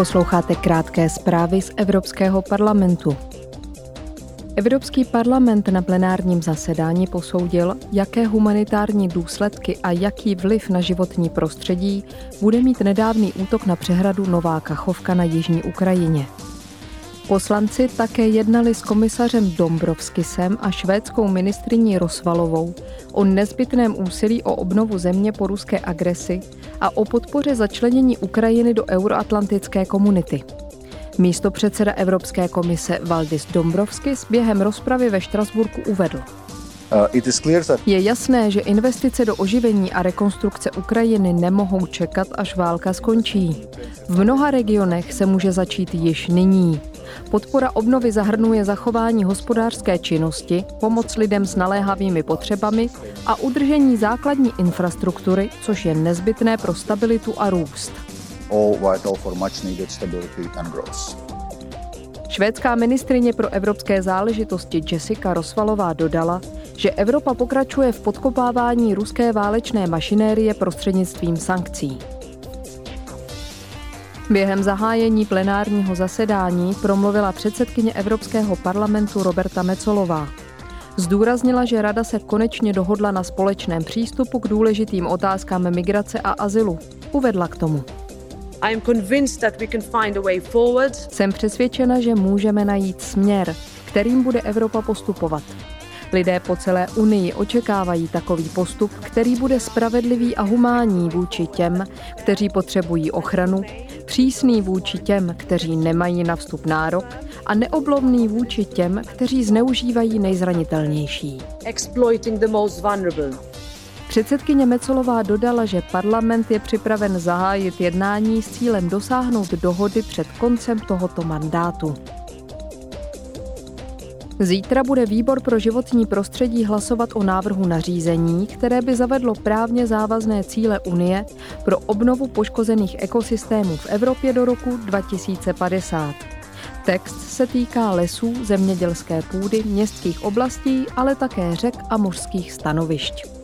Posloucháte krátké zprávy z Evropského parlamentu. Evropský parlament na plenárním zasedání posoudil, jaké humanitární důsledky a jaký vliv na životní prostředí bude mít nedávný útok na přehradu Nová Kachovka na jižní Ukrajině. Poslanci také jednali s komisařem Dombrovskisem a švédskou ministriní Rosvalovou o nezbytném úsilí o obnovu země po ruské agresi a o podpoře začlenění Ukrajiny do euroatlantické komunity. Místo předseda Evropské komise Valdis Dombrovskis během rozpravy ve Štrasburku uvedl. Uh, Je jasné, že investice do oživení a rekonstrukce Ukrajiny nemohou čekat, až válka skončí. V mnoha regionech se může začít již nyní. Podpora obnovy zahrnuje zachování hospodářské činnosti, pomoc lidem s naléhavými potřebami a udržení základní infrastruktury, což je nezbytné pro stabilitu a růst. Švédská ministrině pro evropské záležitosti Jessica Rosvalová dodala, že Evropa pokračuje v podkopávání ruské válečné mašinérie prostřednictvím sankcí. Během zahájení plenárního zasedání promluvila předsedkyně Evropského parlamentu Roberta Mecolová. Zdůraznila, že Rada se konečně dohodla na společném přístupu k důležitým otázkám migrace a azylu. Uvedla k tomu. Jsem přesvědčena, že můžeme najít směr, kterým bude Evropa postupovat. Lidé po celé Unii očekávají takový postup, který bude spravedlivý a humánní vůči těm, kteří potřebují ochranu, přísný vůči těm, kteří nemají na vstup nárok a neoblomný vůči těm, kteří zneužívají nejzranitelnější. Předsedkyně Mecolová dodala, že parlament je připraven zahájit jednání s cílem dosáhnout dohody před koncem tohoto mandátu. Zítra bude výbor pro životní prostředí hlasovat o návrhu nařízení, které by zavedlo právně závazné cíle Unie pro obnovu poškozených ekosystémů v Evropě do roku 2050. Text se týká lesů, zemědělské půdy, městských oblastí, ale také řek a mořských stanovišť.